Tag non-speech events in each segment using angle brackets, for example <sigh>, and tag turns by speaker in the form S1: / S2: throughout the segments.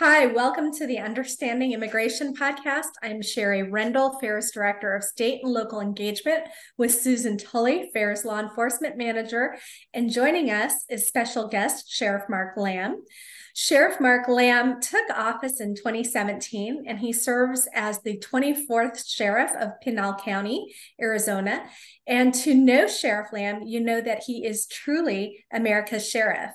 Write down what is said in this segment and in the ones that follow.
S1: Hi, welcome to the Understanding Immigration podcast. I'm Shari Rendall, FAIR's Director of State and Local Engagement, with Susan Tully, FAIR's Law Enforcement Manager. And joining us is special guest Sheriff Mark Lamb. Sheriff Mark Lamb took office in 2017 and he serves as the 24th Sheriff of Pinal County, Arizona. And to know Sheriff Lamb, you know that he is truly America's sheriff.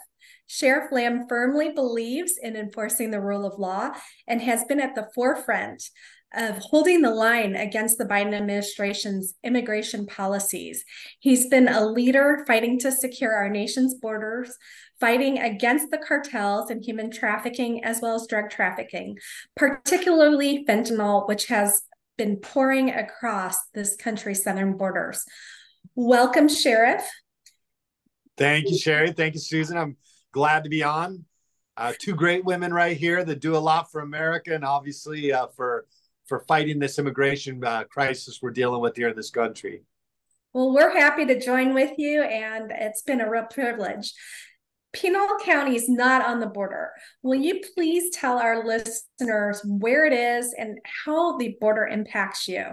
S1: Sheriff Lamb firmly believes in enforcing the rule of law and has been at the forefront of holding the line against the Biden administration's immigration policies. He's been a leader fighting to secure our nation's borders, fighting against the cartels and human trafficking, as well as drug trafficking, particularly fentanyl, which has been pouring across this country's southern borders. Welcome, Sheriff.
S2: Thank you, Shari. Thank you, Susan. I'm glad to be on. Uh, two great women right here that do a lot for America and obviously uh, for for fighting this immigration uh, crisis we're dealing with here in this country.
S1: Well, we're happy to join with you, and it's been a real privilege. Pinal County is not on the border. Will you please tell our listeners where it is and how the border impacts you?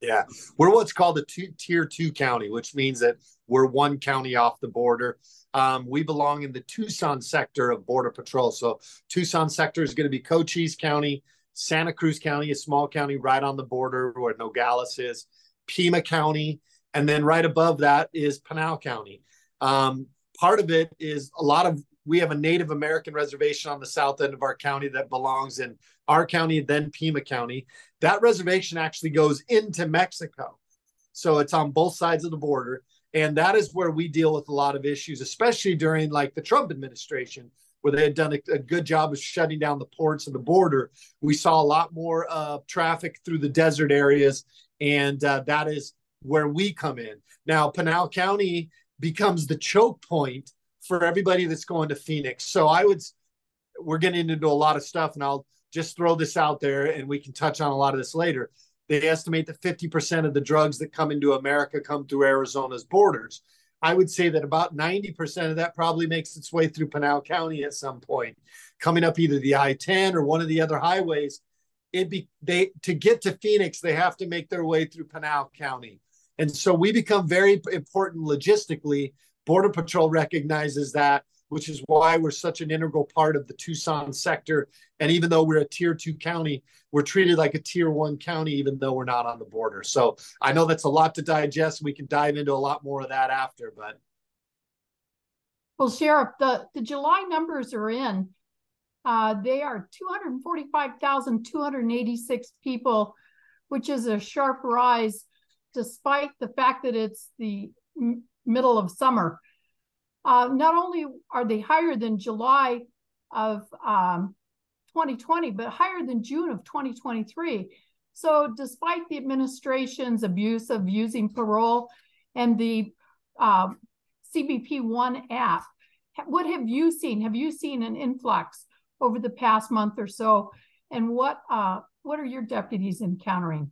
S2: Yeah, we're what's called a two, tier two county, which means that we're one county off the border. Um, we belong in the Tucson sector of Border Patrol. So Tucson sector is going to be Cochise County, Santa Cruz County, a small county right on the border where Nogales is, Pima County, and then right above that is Pinal County. Um, part of it is a lot of we have a Native American reservation on the south end of our county that belongs in our county, then Pima County. That reservation actually goes into Mexico. So it's on both sides of the border. And that is where we deal with a lot of issues, especially during like the Trump administration, where they had done a, a good job of shutting down the ports and the border. We saw a lot more uh, traffic through the desert areas. And uh, that is where we come in. Now, Pinal County becomes the choke point for everybody that's going to Phoenix. So I would, we're getting into a lot of stuff, and I'll just throw this out there, and we can touch on a lot of this later. They estimate that 50% of the drugs that come into America come through Arizona's borders. I would say that about 90% of that probably makes its way through Pinal County at some point, coming up either the I-10 or one of the other highways. It be they to get to Phoenix, they have to make their way through Pinal County. And so we become very important logistically. Border Patrol recognizes that which is why we're such an integral part of the Tucson sector. And even though we're a tier two county, we're treated like a tier one county, even though we're not on the border. So I know that's a lot to digest. We can dive into a lot more of that after, but.
S3: Well, Sheriff, the, the July numbers are in. Uh, they are 245,286 people, which is a sharp rise despite the fact that it's the middle of summer. Uh, not only are they higher than July of um, 2020, but higher than June of 2023. So, despite the administration's abuse of using parole and the uh, CBP One app, what have you seen? Have you seen an influx over the past month or so? And what uh, what are your deputies encountering?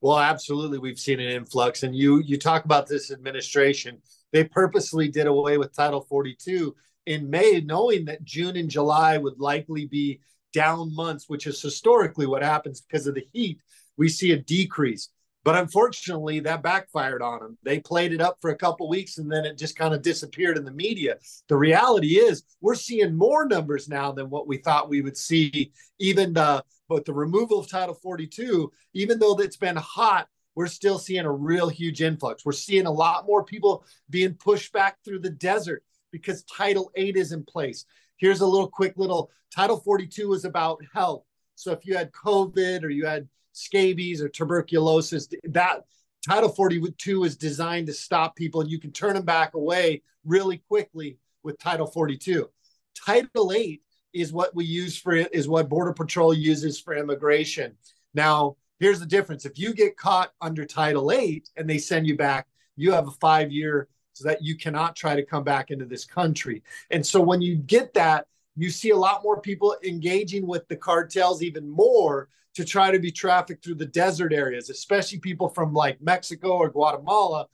S2: Well, absolutely, we've seen an influx, and you you talk about this administration they purposely did away with Title 42 in May, knowing that June and July would likely be down months, which is historically what happens because of the heat. We see a decrease. But unfortunately, that backfired on them. They played it up for a couple weeks and then it just kind of disappeared in the media. The reality is, we're seeing more numbers now than what we thought we would see. Even the, but the removal of Title 42, even though it's been hot we're still seeing a real huge influx. We're seeing a lot more people being pushed back through the desert because Title 8 is in place. Here's a little quick little Title 42 is about health. So if you had COVID or you had scabies or tuberculosis, that Title 42 is designed to stop people and you can turn them back away really quickly with Title 42. Title 8 is what we use for is what Border Patrol uses for immigration. Now, here's the difference. If you get caught under title 8 and they send you back you have a five year so that you cannot try to come back into this country. And so when you get that you see a lot more people engaging with the cartels even more to try to be trafficked through the desert areas especially people from like mexico or guatemala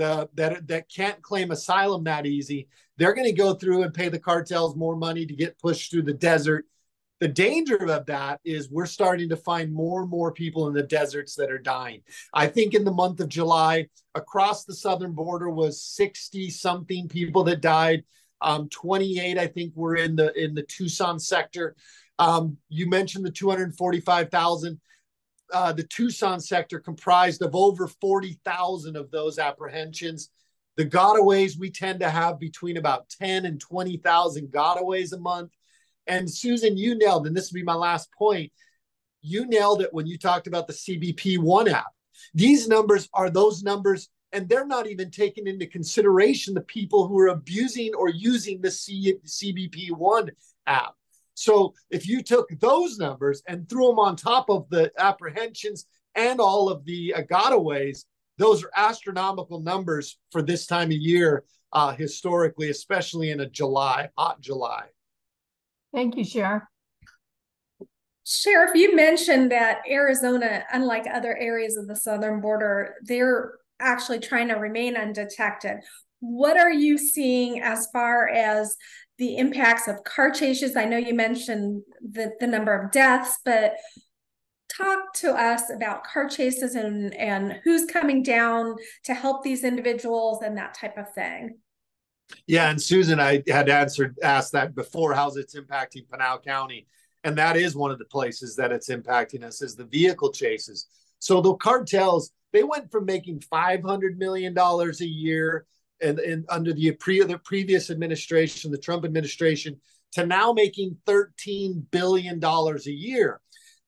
S2: the, that that can't claim asylum that easy. They're going to go through and pay the cartels more money to get pushed through the desert The danger of that is we're starting to find more and more people in the deserts that are dying. I think in the month of July, across the southern border was 60 something people that died. Um, 28, I think, were in the in the Tucson sector. Um, you mentioned the 245,000. Uh, the Tucson sector comprised of over 40,000 of those apprehensions. The gotaways, we tend to have between about 10 and 20,000 gotaways a month. And Susan, you nailed, and this will be my last point. You nailed it when you talked about the CBP One app. These numbers are those numbers, and they're not even taking into consideration the people who are abusing or using the C- CBP One app. So if you took those numbers and threw them on top of the apprehensions and all of the uh, gotaways, those are astronomical numbers for this time of year, uh, historically, especially in a July, hot July.
S3: Thank you, Sheriff.
S1: Sheriff, you mentioned that Arizona, unlike other areas of the southern border, they're actually trying to remain undetected. What are you seeing as far as the impacts of car chases? I know you mentioned the, the number of deaths, but talk to us about car chases and, and who's coming down to help these individuals and that type of thing.
S2: Yeah, and Susan, I had answered asked that before. How's it's impacting Pinal County? And that is one of the places that it's impacting us is the vehicle chases. So the cartels, they went from making five hundred million dollars a year and, and under the pre the previous administration, the Trump administration, to now making thirteen billion dollars a year.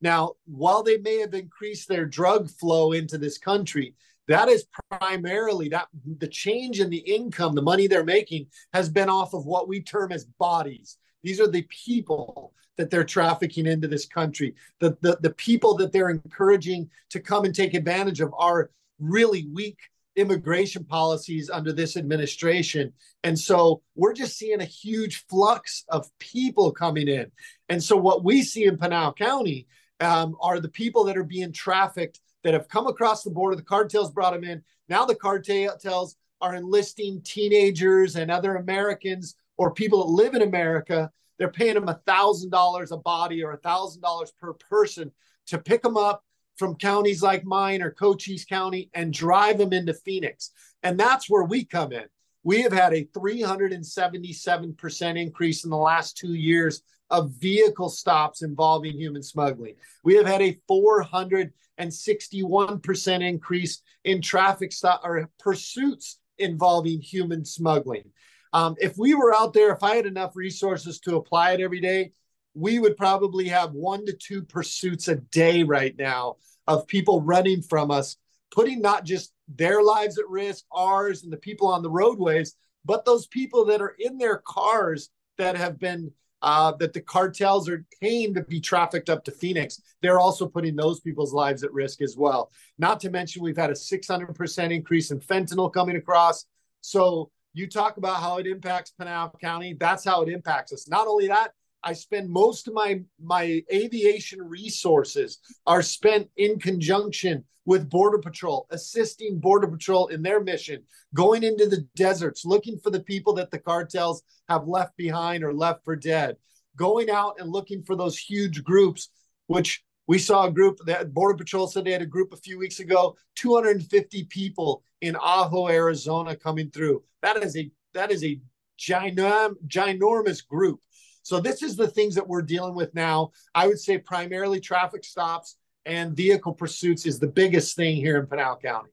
S2: Now, while they may have increased their drug flow into this country, that is primarily that the change in the income, the money they're making has been off of what we term as bodies. These are the people that they're trafficking into this country. The, the, the people that they're encouraging to come and take advantage of are really weak immigration policies under this administration. And so we're just seeing a huge flux of people coming in. And so what we see in Pinal County um, are the people that are being trafficked that have come across the border. The cartels brought them in. Now the cartels are enlisting teenagers and other Americans or people that live in America. They're paying them $1,000 a body or $1,000 per person to pick them up from counties like mine or Cochise County and drive them into Phoenix. And that's where we come in. We have had a 377% increase in the last two years of vehicle stops involving human smuggling. We have had a 461% increase in traffic stop or pursuits involving human smuggling. Um, if we were out there, if I had enough resources to apply it every day, we would probably have one to two pursuits a day right now of people running from us, putting not just their lives at risk, ours, and the people on the roadways, but those people that are in their cars that have been uh, that the cartels are paying to be trafficked up to Phoenix. They're also putting those people's lives at risk as well. Not to mention, we've had a 600% increase in fentanyl coming across. So you talk about how it impacts Pinal County. That's how it impacts us. Not only that, I spend most of my my aviation resources are spent in conjunction with Border Patrol, assisting Border Patrol in their mission, going into the deserts, looking for the people that the cartels have left behind or left for dead, going out and looking for those huge groups, which we saw a group that Border Patrol said they had a group a few weeks ago, 250 people in Ajo, Arizona coming through. That is a that is a ginorm, ginormous group. So this is the things that we're dealing with now. I would say primarily traffic stops and vehicle pursuits is the biggest thing here in Pinal County.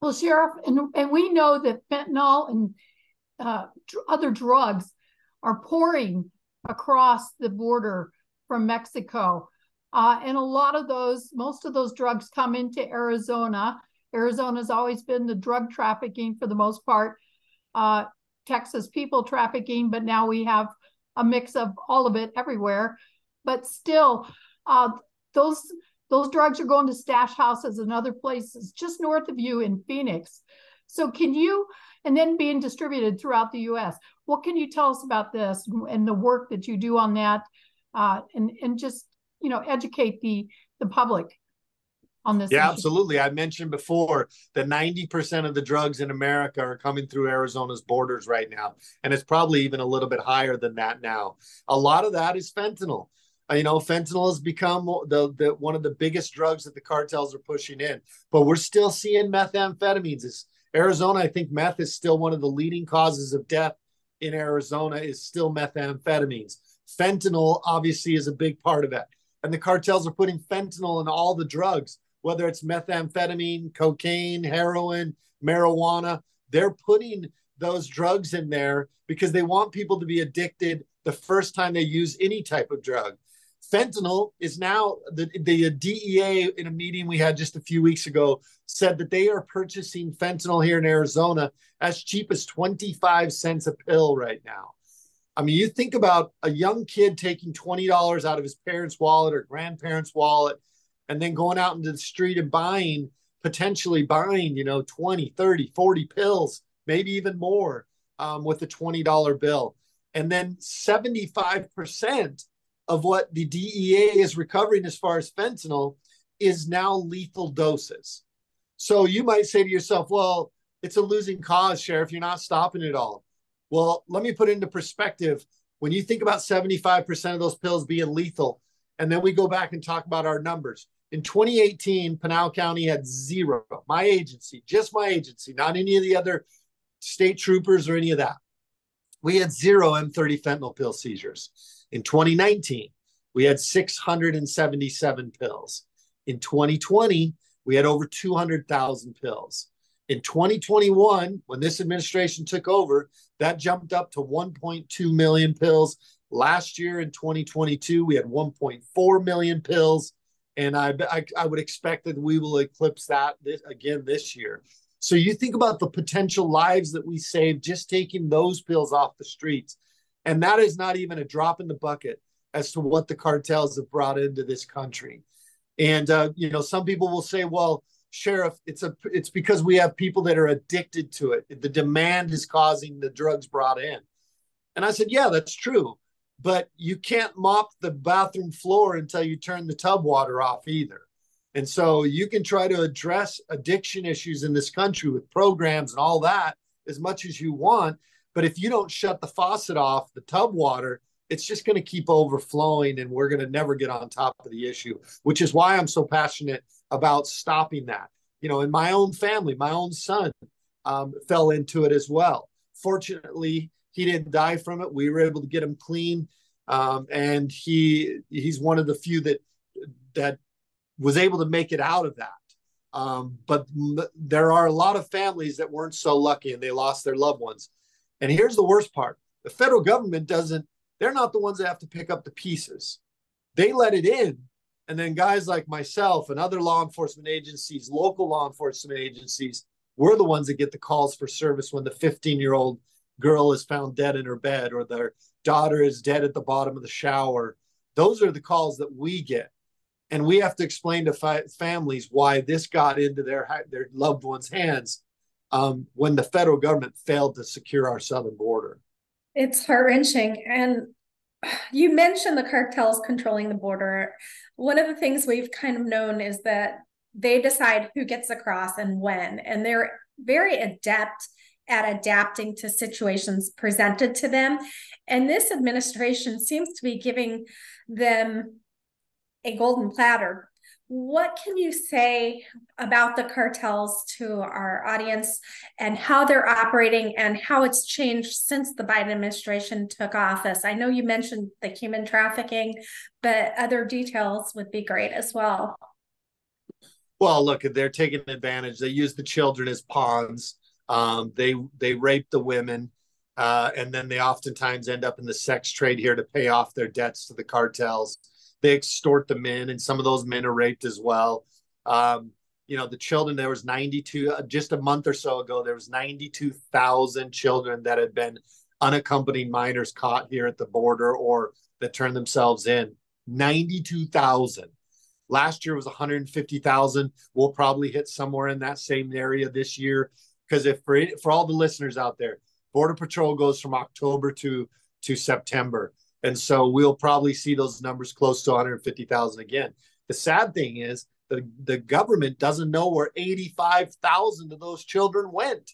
S3: Well, Sheriff, and, and we know that fentanyl and uh, other drugs are pouring across the border from Mexico. Uh, and a lot of those, most of those drugs come into Arizona. Arizona's always been the drug trafficking for the most part. Uh, Texas people trafficking, but now we have a mix of all of it everywhere. But still, uh, those those drugs are going to stash houses and other places just north of you in Phoenix. So can you, and then being distributed throughout the U.S. What can you tell us about this and the work that you do on that, uh, and and just you know educate the the public? On this.
S2: Yeah,
S3: issue.
S2: absolutely. I mentioned before that 90% of the drugs in America are coming through Arizona's borders right now. And it's probably even a little bit higher than that now. A lot of that is fentanyl. Uh, you know, fentanyl has become the, the one of the biggest drugs that the cartels are pushing in. But we're still seeing methamphetamines. It's, Arizona, I think meth is still one of the leading causes of death in Arizona is still methamphetamines. Fentanyl obviously is a big part of it. And the cartels are putting fentanyl in all the drugs whether it's methamphetamine, cocaine, heroin, marijuana. They're putting those drugs in there because they want people to be addicted the first time they use any type of drug. Fentanyl is now the, the DEA in a meeting we had just a few weeks ago said that they are purchasing fentanyl here in Arizona as cheap as 25 cents a pill right now. I mean, you think about a young kid taking $20 out of his parents' wallet or grandparents' wallet and then going out into the street and buying potentially buying you know 20 30 40 pills maybe even more um, with a $20 bill. And then 75% of what the dea is recovering as far as fentanyl is now lethal doses. So you might say to yourself well it's a losing cause sheriff. You're not stopping it all. Well let me put into perspective. When you think about 75% of those pills being lethal and then we go back and talk about our numbers in 2018, Pinal County had zero. My agency, just my agency, not any of the other state troopers or any of that. We had zero M30 fentanyl pill seizures. In 2019, we had 677 pills. In 2020, we had over 200,000 pills. In 2021, when this administration took over, that jumped up to 1.2 million pills. Last year in 2022, we had 1.4 million pills and I, I, I would expect that we will eclipse that this, again this year. So you think about the potential lives that we save just taking those pills off the streets, and that is not even a drop in the bucket as to what the cartels have brought into this country. And uh, you know, some people will say, "Well, sheriff, it's a it's because we have people that are addicted to it. The demand is causing the drugs brought in." And I said, "Yeah, that's true." But you can't mop the bathroom floor until you turn the tub water off either. And so you can try to address addiction issues in this country with programs and all that as much as you want. But if you don't shut the faucet off, the tub water, it's just going to keep overflowing and we're going to never get on top of the issue, which is why I'm so passionate about stopping that. You know, in my own family, my own son um, fell into it as well. Fortunately, he didn't die from it. We were able to get him clean, um, and he he's one of the few that that was able to make it out of that. Um, but there are a lot of families that weren't so lucky and they lost their loved ones. And here's the worst part: the federal government doesn't. They're not the ones that have to pick up the pieces. They let it in, and then guys like myself and other law enforcement agencies, local law enforcement agencies, we're the ones that get the calls for service when the 15 year old girl is found dead in her bed or their daughter is dead at the bottom of the shower. Those are the calls that we get. And we have to explain to fi- families why this got into their, their loved ones' hands um, when the federal government failed to secure our southern border.
S1: It's heart wrenching. And you mentioned the cartels controlling the border. One of the things we've kind of known is that they decide who gets across and when, and they're very adept at adapting to situations presented to them. And this administration seems to be giving them a golden platter. What can you say about the cartels to our audience and how they're operating and how it's changed since the Biden administration took office? I know you mentioned the human trafficking, but other details would be great as well.
S2: Well, look, they're taking advantage. They use the children as pawns. Um, they they rape the women, uh, and then they oftentimes end up in the sex trade here to pay off their debts to the cartels. They extort the men, and some of those men are raped as well. Um, you know, the children. There was 92 uh, just a month or so ago. There was 92,000 children that had been unaccompanied minors caught here at the border or that turned themselves in. 92,000. Last year was 150,000. We'll probably hit somewhere in that same area this year because if for for all the listeners out there, Border Patrol goes from October to to September, and so we'll probably see those numbers close to 150,000 again. The sad thing is the, the government doesn't know where 85,000 of those children went.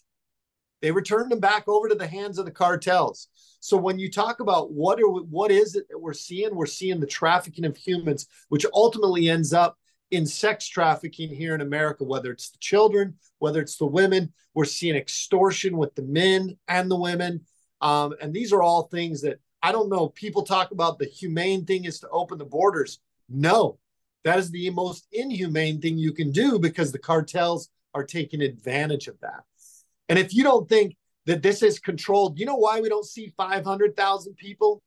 S2: They returned them back over to the hands of the cartels. So when you talk about what are what is it that we're seeing, we're seeing the trafficking of humans, which ultimately ends up in sex trafficking here in America, whether it's the children, whether it's the women. We're seeing extortion with the men and the women. Um, and these are all things that I don't know. People talk about the humane thing is to open the borders. No, that is the most inhumane thing you can do because the cartels are taking advantage of that. And if you don't think that this is controlled, you know why we don't see 500,000 people?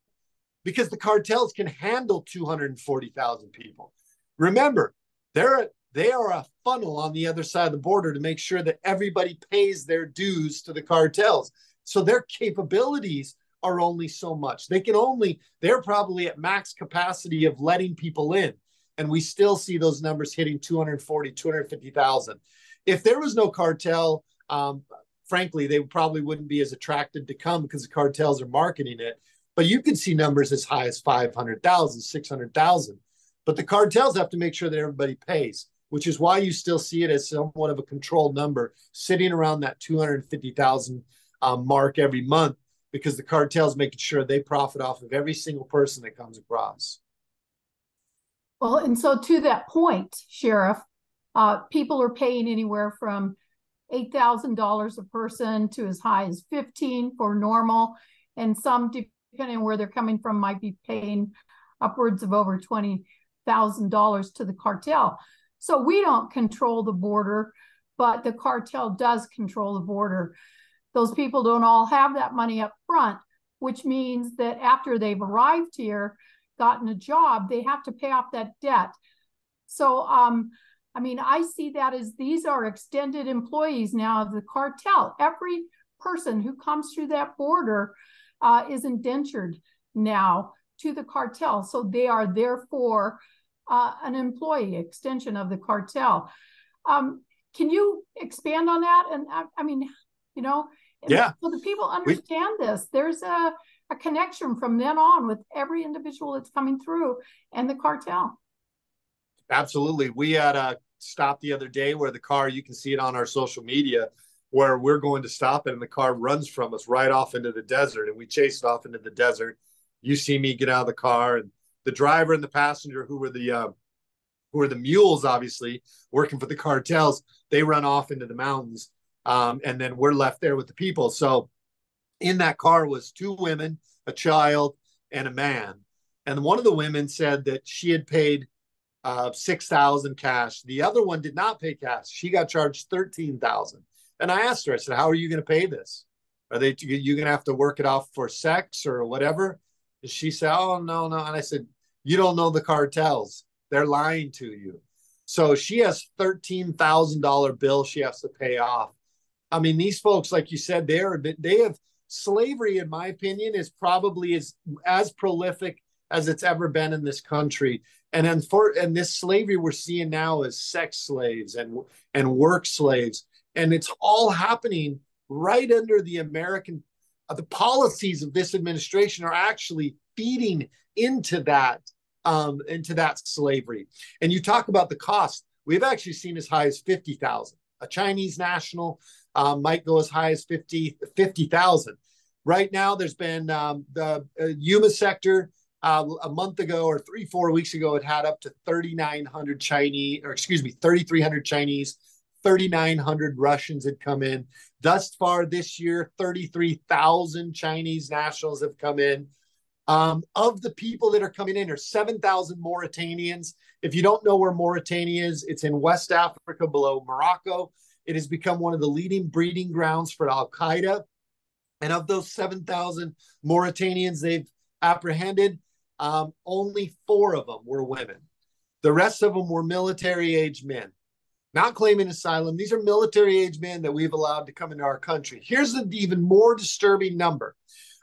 S2: Because the cartels can handle 240,000 people. Remember, they're they are a funnel on the other side of the border to make sure that everybody pays their dues to the cartels. So their capabilities are only so much. They can only, they're probably at max capacity of letting people in. And we still see those numbers hitting 240, 250,000. If there was no cartel, um, frankly, they probably wouldn't be as attracted to come because the cartels are marketing it. But you can see numbers as high as 500,000, 600,000. But the cartels have to make sure that everybody pays, which is why you still see it as somewhat of a controlled number sitting around that 250,000 um, mark every month because the cartel's making sure they profit off of every single person that comes across.
S3: Well, and so to that point, Sheriff, uh, people are paying anywhere from eight thousand dollars a person to as high as fifteen for normal, and some, depending on where they're coming from, might be paying upwards of over twenty thousand dollars to the cartel. So we don't control the border, but the cartel does control the border those people don't all have that money up front, which means that after they've arrived here, gotten a job, they have to pay off that debt. So, um, I mean, I see that as these are extended employees now of the cartel. Every person who comes through that border uh, is indentured now to the cartel. So they are therefore uh, an employee extension of the cartel. Um, can you expand on that? And I, I mean, you know,
S2: yeah.
S3: So the people understand we, this. There's a, a connection from then on with every individual that's coming through and the cartel.
S2: Absolutely. We had a stop the other day where the car, you can see it on our social media, where we're going to stop it and the car runs from us right off into the desert and we chase it off into the desert. You see me get out of the car and the driver and the passenger who were the uh, who were the mules, obviously working for the cartels, they run off into the mountains um, and then we're left there with the people. So in that car was two women, a child, and a man. And one of the women said that she had paid uh, six thousand cash. The other one did not pay cash. She got charged thirteen thousand. And I asked her, I said, "How are you going to pay this? Are they you going to have to work it off for sex or whatever?" She said, "Oh no, no." And I said, "You don't know the cartels. They're lying to you." So she has thirteen thousand dollar bill she has to pay off I mean, these folks, like you said, they are they have slavery, in my opinion, is probably as as prolific as it's ever been in this country. And then for and this slavery we're seeing now is sex slaves and and work slaves, and it's all happening right under the American. Uh, the policies of this administration are actually feeding into that um, into that slavery. And you talk about the cost. We've actually seen as high as fifty thousand. A Chinese national um, might go as high as 50 50,000. Right now, there's been um, the uh, Yuma sector uh, a month ago or three, four weeks ago, it had up to 3,900 Chinese, or excuse me, 3,300 Chinese, 3,900 Russians had come in. Thus far this year, 33,000 Chinese nationals have come in. Um, of the people that are coming in are 7,000 Mauritanians. If you don't know where Mauritania is, it's in West Africa below Morocco. It has become one of the leading breeding grounds for Al Qaeda. And of those 7,000 Mauritanians they've apprehended, um, only four of them were women. The rest of them were military age men, not claiming asylum. These are military age men that we've allowed to come into our country. Here's the even more disturbing number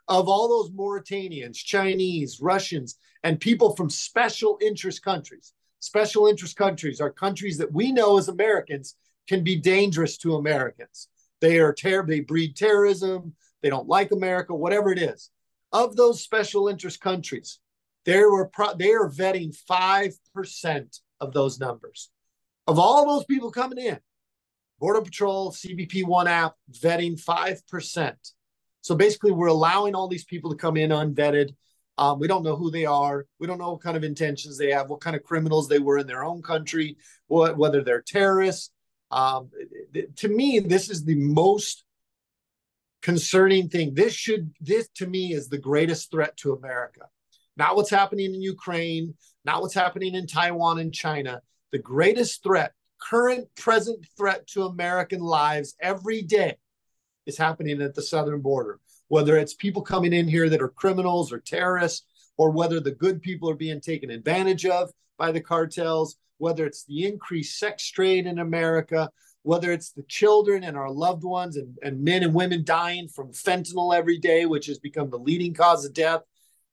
S2: of all those Mauritanians, Chinese, Russians, and people from special interest countries. Special interest countries are countries that we know as Americans can be dangerous to Americans. They are ter- they breed terrorism, they don't like America, whatever it is. Of those special interest countries, there were pro- they are vetting 5% of those numbers. Of all those people coming in, Border Patrol, CBP One app vetting 5%. So basically, we're allowing all these people to come in unvetted. Um, we don't know who they are. We don't know what kind of intentions they have, what kind of criminals they were in their own country, what, whether they're terrorists. Um, to me, this is the most concerning thing. This should, this to me is the greatest threat to America. Not what's happening in Ukraine, not what's happening in Taiwan and China. The greatest threat, current present threat to American lives every day is happening at the southern border. Whether it's people coming in here that are criminals or terrorists, or whether the good people are being taken advantage of by the cartels, whether it's the increased sex trade in America, whether it's the children and our loved ones and, and men and women dying from fentanyl every day, which has become the leading cause of death.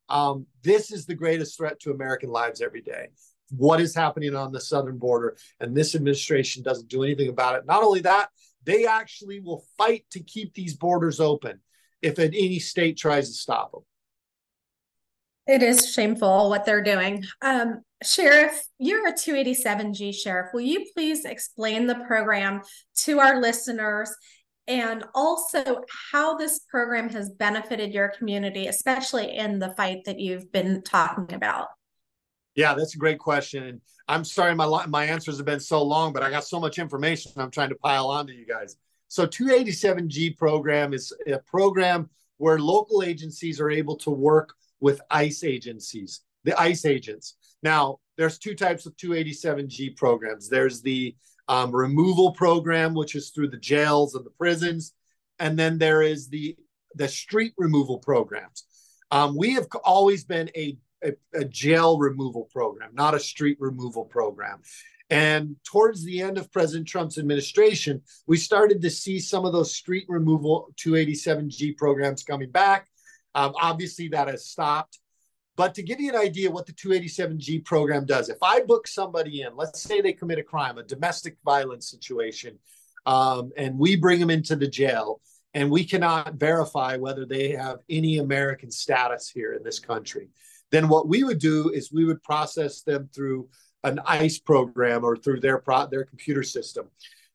S2: Um, this is the greatest threat to American lives every day. What is happening on the southern border, and this administration doesn't do anything about it. Not only that, they actually will fight to keep these borders open if any state tries to stop them.
S1: It is shameful what they're doing. Um, Sheriff, you're a 287G sheriff. Will you please explain the program to our listeners and also how this program has benefited your community, especially in the fight that you've been talking about?
S2: Yeah, that's a great question. And I'm sorry my my answers have been so long, but I got so much information I'm trying to pile on to you guys. So 287G program is a program where local agencies are able to work with ICE agencies, the ICE agents. Now, there's two types of 287G programs. There's the um, removal program, which is through the jails and the prisons, and then there is the the street removal programs. Um, we have always been a, a, a jail removal program, not a street removal program. And towards the end of President Trump's administration, we started to see some of those street removal 287G programs coming back. Um, obviously, that has stopped. But to give you an idea what the 287G program does, if I book somebody in, let's say they commit a crime, a domestic violence situation, um, and we bring them into the jail, and we cannot verify whether they have any American status here in this country, then what we would do is we would process them through an ICE program or through their pro- their computer system.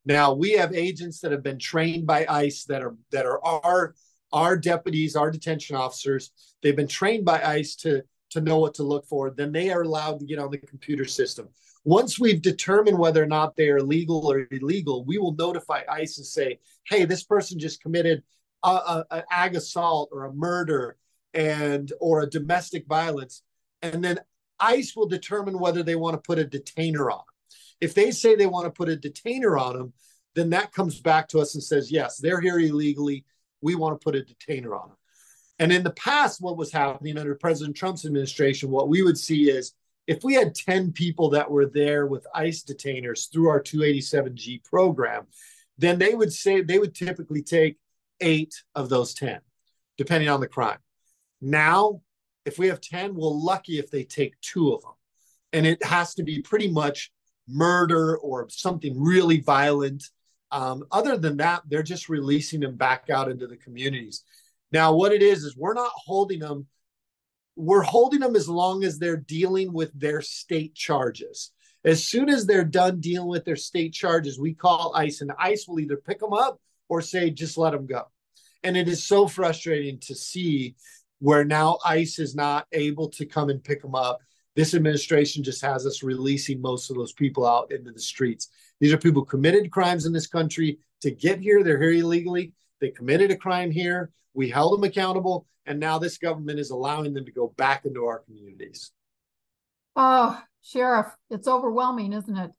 S2: Now we have agents that have been trained by ICE that are that are our our deputies, our detention officers, they've been trained by ICE to, to know what to look for. Then they are allowed to get on the computer system. Once we've determined whether or not they are legal or illegal, we will notify ICE and say, hey, this person just committed a, a, ag assault or a murder and or a domestic violence. And then ICE will determine whether they want to put a detainer on. If they say they want to put a detainer on them, then that comes back to us and says, yes, they're here illegally we want to put a detainer on them. And in the past, what was happening under President Trump's administration, what we would see is if we had 10 people that were there with ICE detainers through our 287G program, then they would say they would typically take eight of those 10, depending on the crime. Now, if we have 10, we're lucky if they take two of them. And it has to be pretty much murder or something really violent um, other than that, they're just releasing them back out into the communities. Now, what it is is we're not holding them. We're holding them as long as they're dealing with their state charges. As soon as they're done dealing with their state charges, we call ICE, and ICE will either pick them up or say, just let them go. And it is so frustrating to see where now ICE is not able to come and pick them up. This administration just has us releasing most of those people out into the streets. These are people who committed crimes in this country to get here. They're here illegally. They committed a crime here. We held them accountable. And now this government is allowing them to go back into our communities.
S3: Oh, Sheriff, it's overwhelming, isn't it?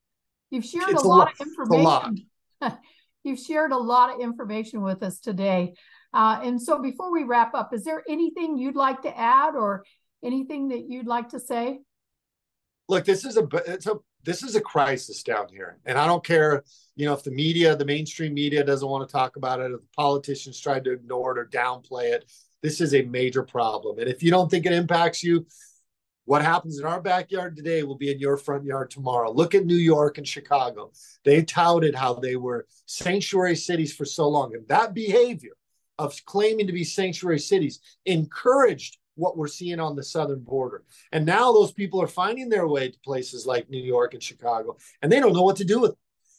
S3: You've shared a, a, lot, of information. <laughs> You've shared a lot of information with us today. Uh, and so before we wrap up, is there anything you'd like to add or anything that you'd like to say?
S2: Look, this is a it's a this is a crisis down here. And I don't care, you know, if the media, the mainstream media doesn't want to talk about it, if the politicians try to ignore it or downplay it. This is a major problem. And if you don't think it impacts you, what happens in our backyard today will be in your front yard tomorrow. Look at New York and Chicago. They touted how they were sanctuary cities for so long. And that behavior of claiming to be sanctuary cities encouraged what we're seeing on the southern border. And now those people are finding their way to places like New York and Chicago, and they don't know what to do with them.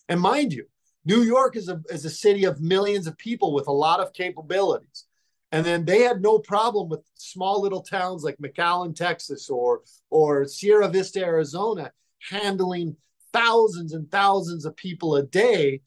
S2: And mind you, New York is a, is a city of millions of people with a lot of capabilities. And then they had no problem with small little towns like McAllen, Texas, or or Sierra Vista, Arizona, handling thousands and thousands of people a day.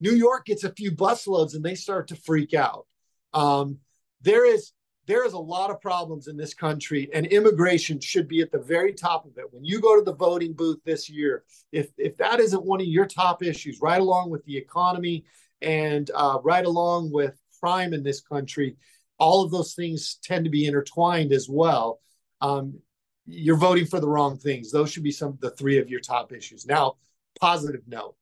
S2: New York gets a few busloads and they start to freak out. Um, there is there is a lot of problems in this country, and immigration should be at the very top of it. When you go to the voting booth this year, if if that isn't one of your top issues, right along with the economy and uh, right along with crime in this country, all of those things tend to be intertwined as well. Um, you're voting for the wrong things. Those should be some of the three of your top issues. Now, positive note,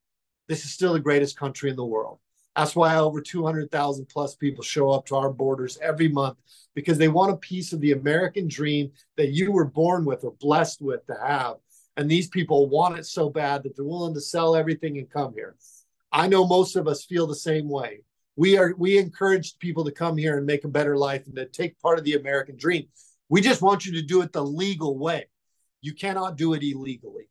S2: this is still the greatest country in the world. That's why over 200,000 plus people show up to our borders every month because they want a piece of the American dream that you were born with or blessed with to have. And these people want it so bad that they're willing to sell everything and come here. I know most of us feel the same way we are we encourage people to come here and make a better life and to take part of the American dream. We just want you to do it the legal way. You cannot do it illegally.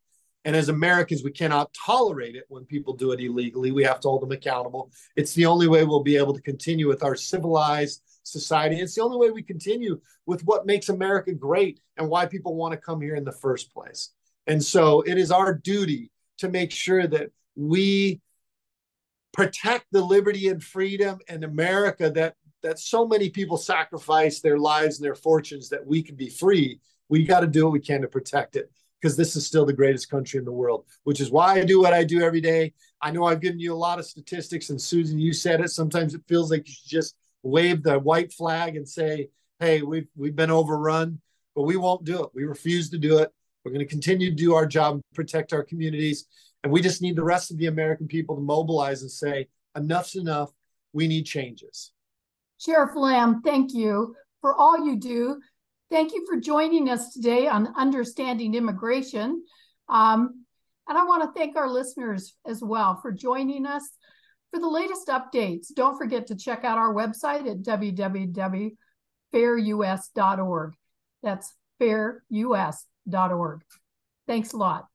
S2: And as Americans, we cannot tolerate it when people do it illegally. We have to hold them accountable. It's the only way we'll be able to continue with our civilized society. It's the only way we continue with what makes America great and why people want to come here in the first place. And so it is our duty to make sure that we protect the liberty and freedom and America that that so many people sacrifice their lives and their fortunes that we can be free. We got to do what we can to protect it because this is still the greatest country in the world, which is why I do what I do every day. I know I've given you a lot of statistics, and Susan, you said it. Sometimes it feels like you should just wave the white flag and say, "Hey, we've we've been overrun," but we won't do it. We refuse to do it. We're going to continue to do our job and protect our communities. And we just need the rest of the American people to mobilize and say, enough's enough. We need changes.
S3: Sheriff Lamb, thank you for all you do. Thank you for joining us today on Understanding Immigration. Um, and I want to thank our listeners as well for joining us. For the latest updates, don't forget to check out our website at www.fairus.org. That's fairus.org. Thanks a lot.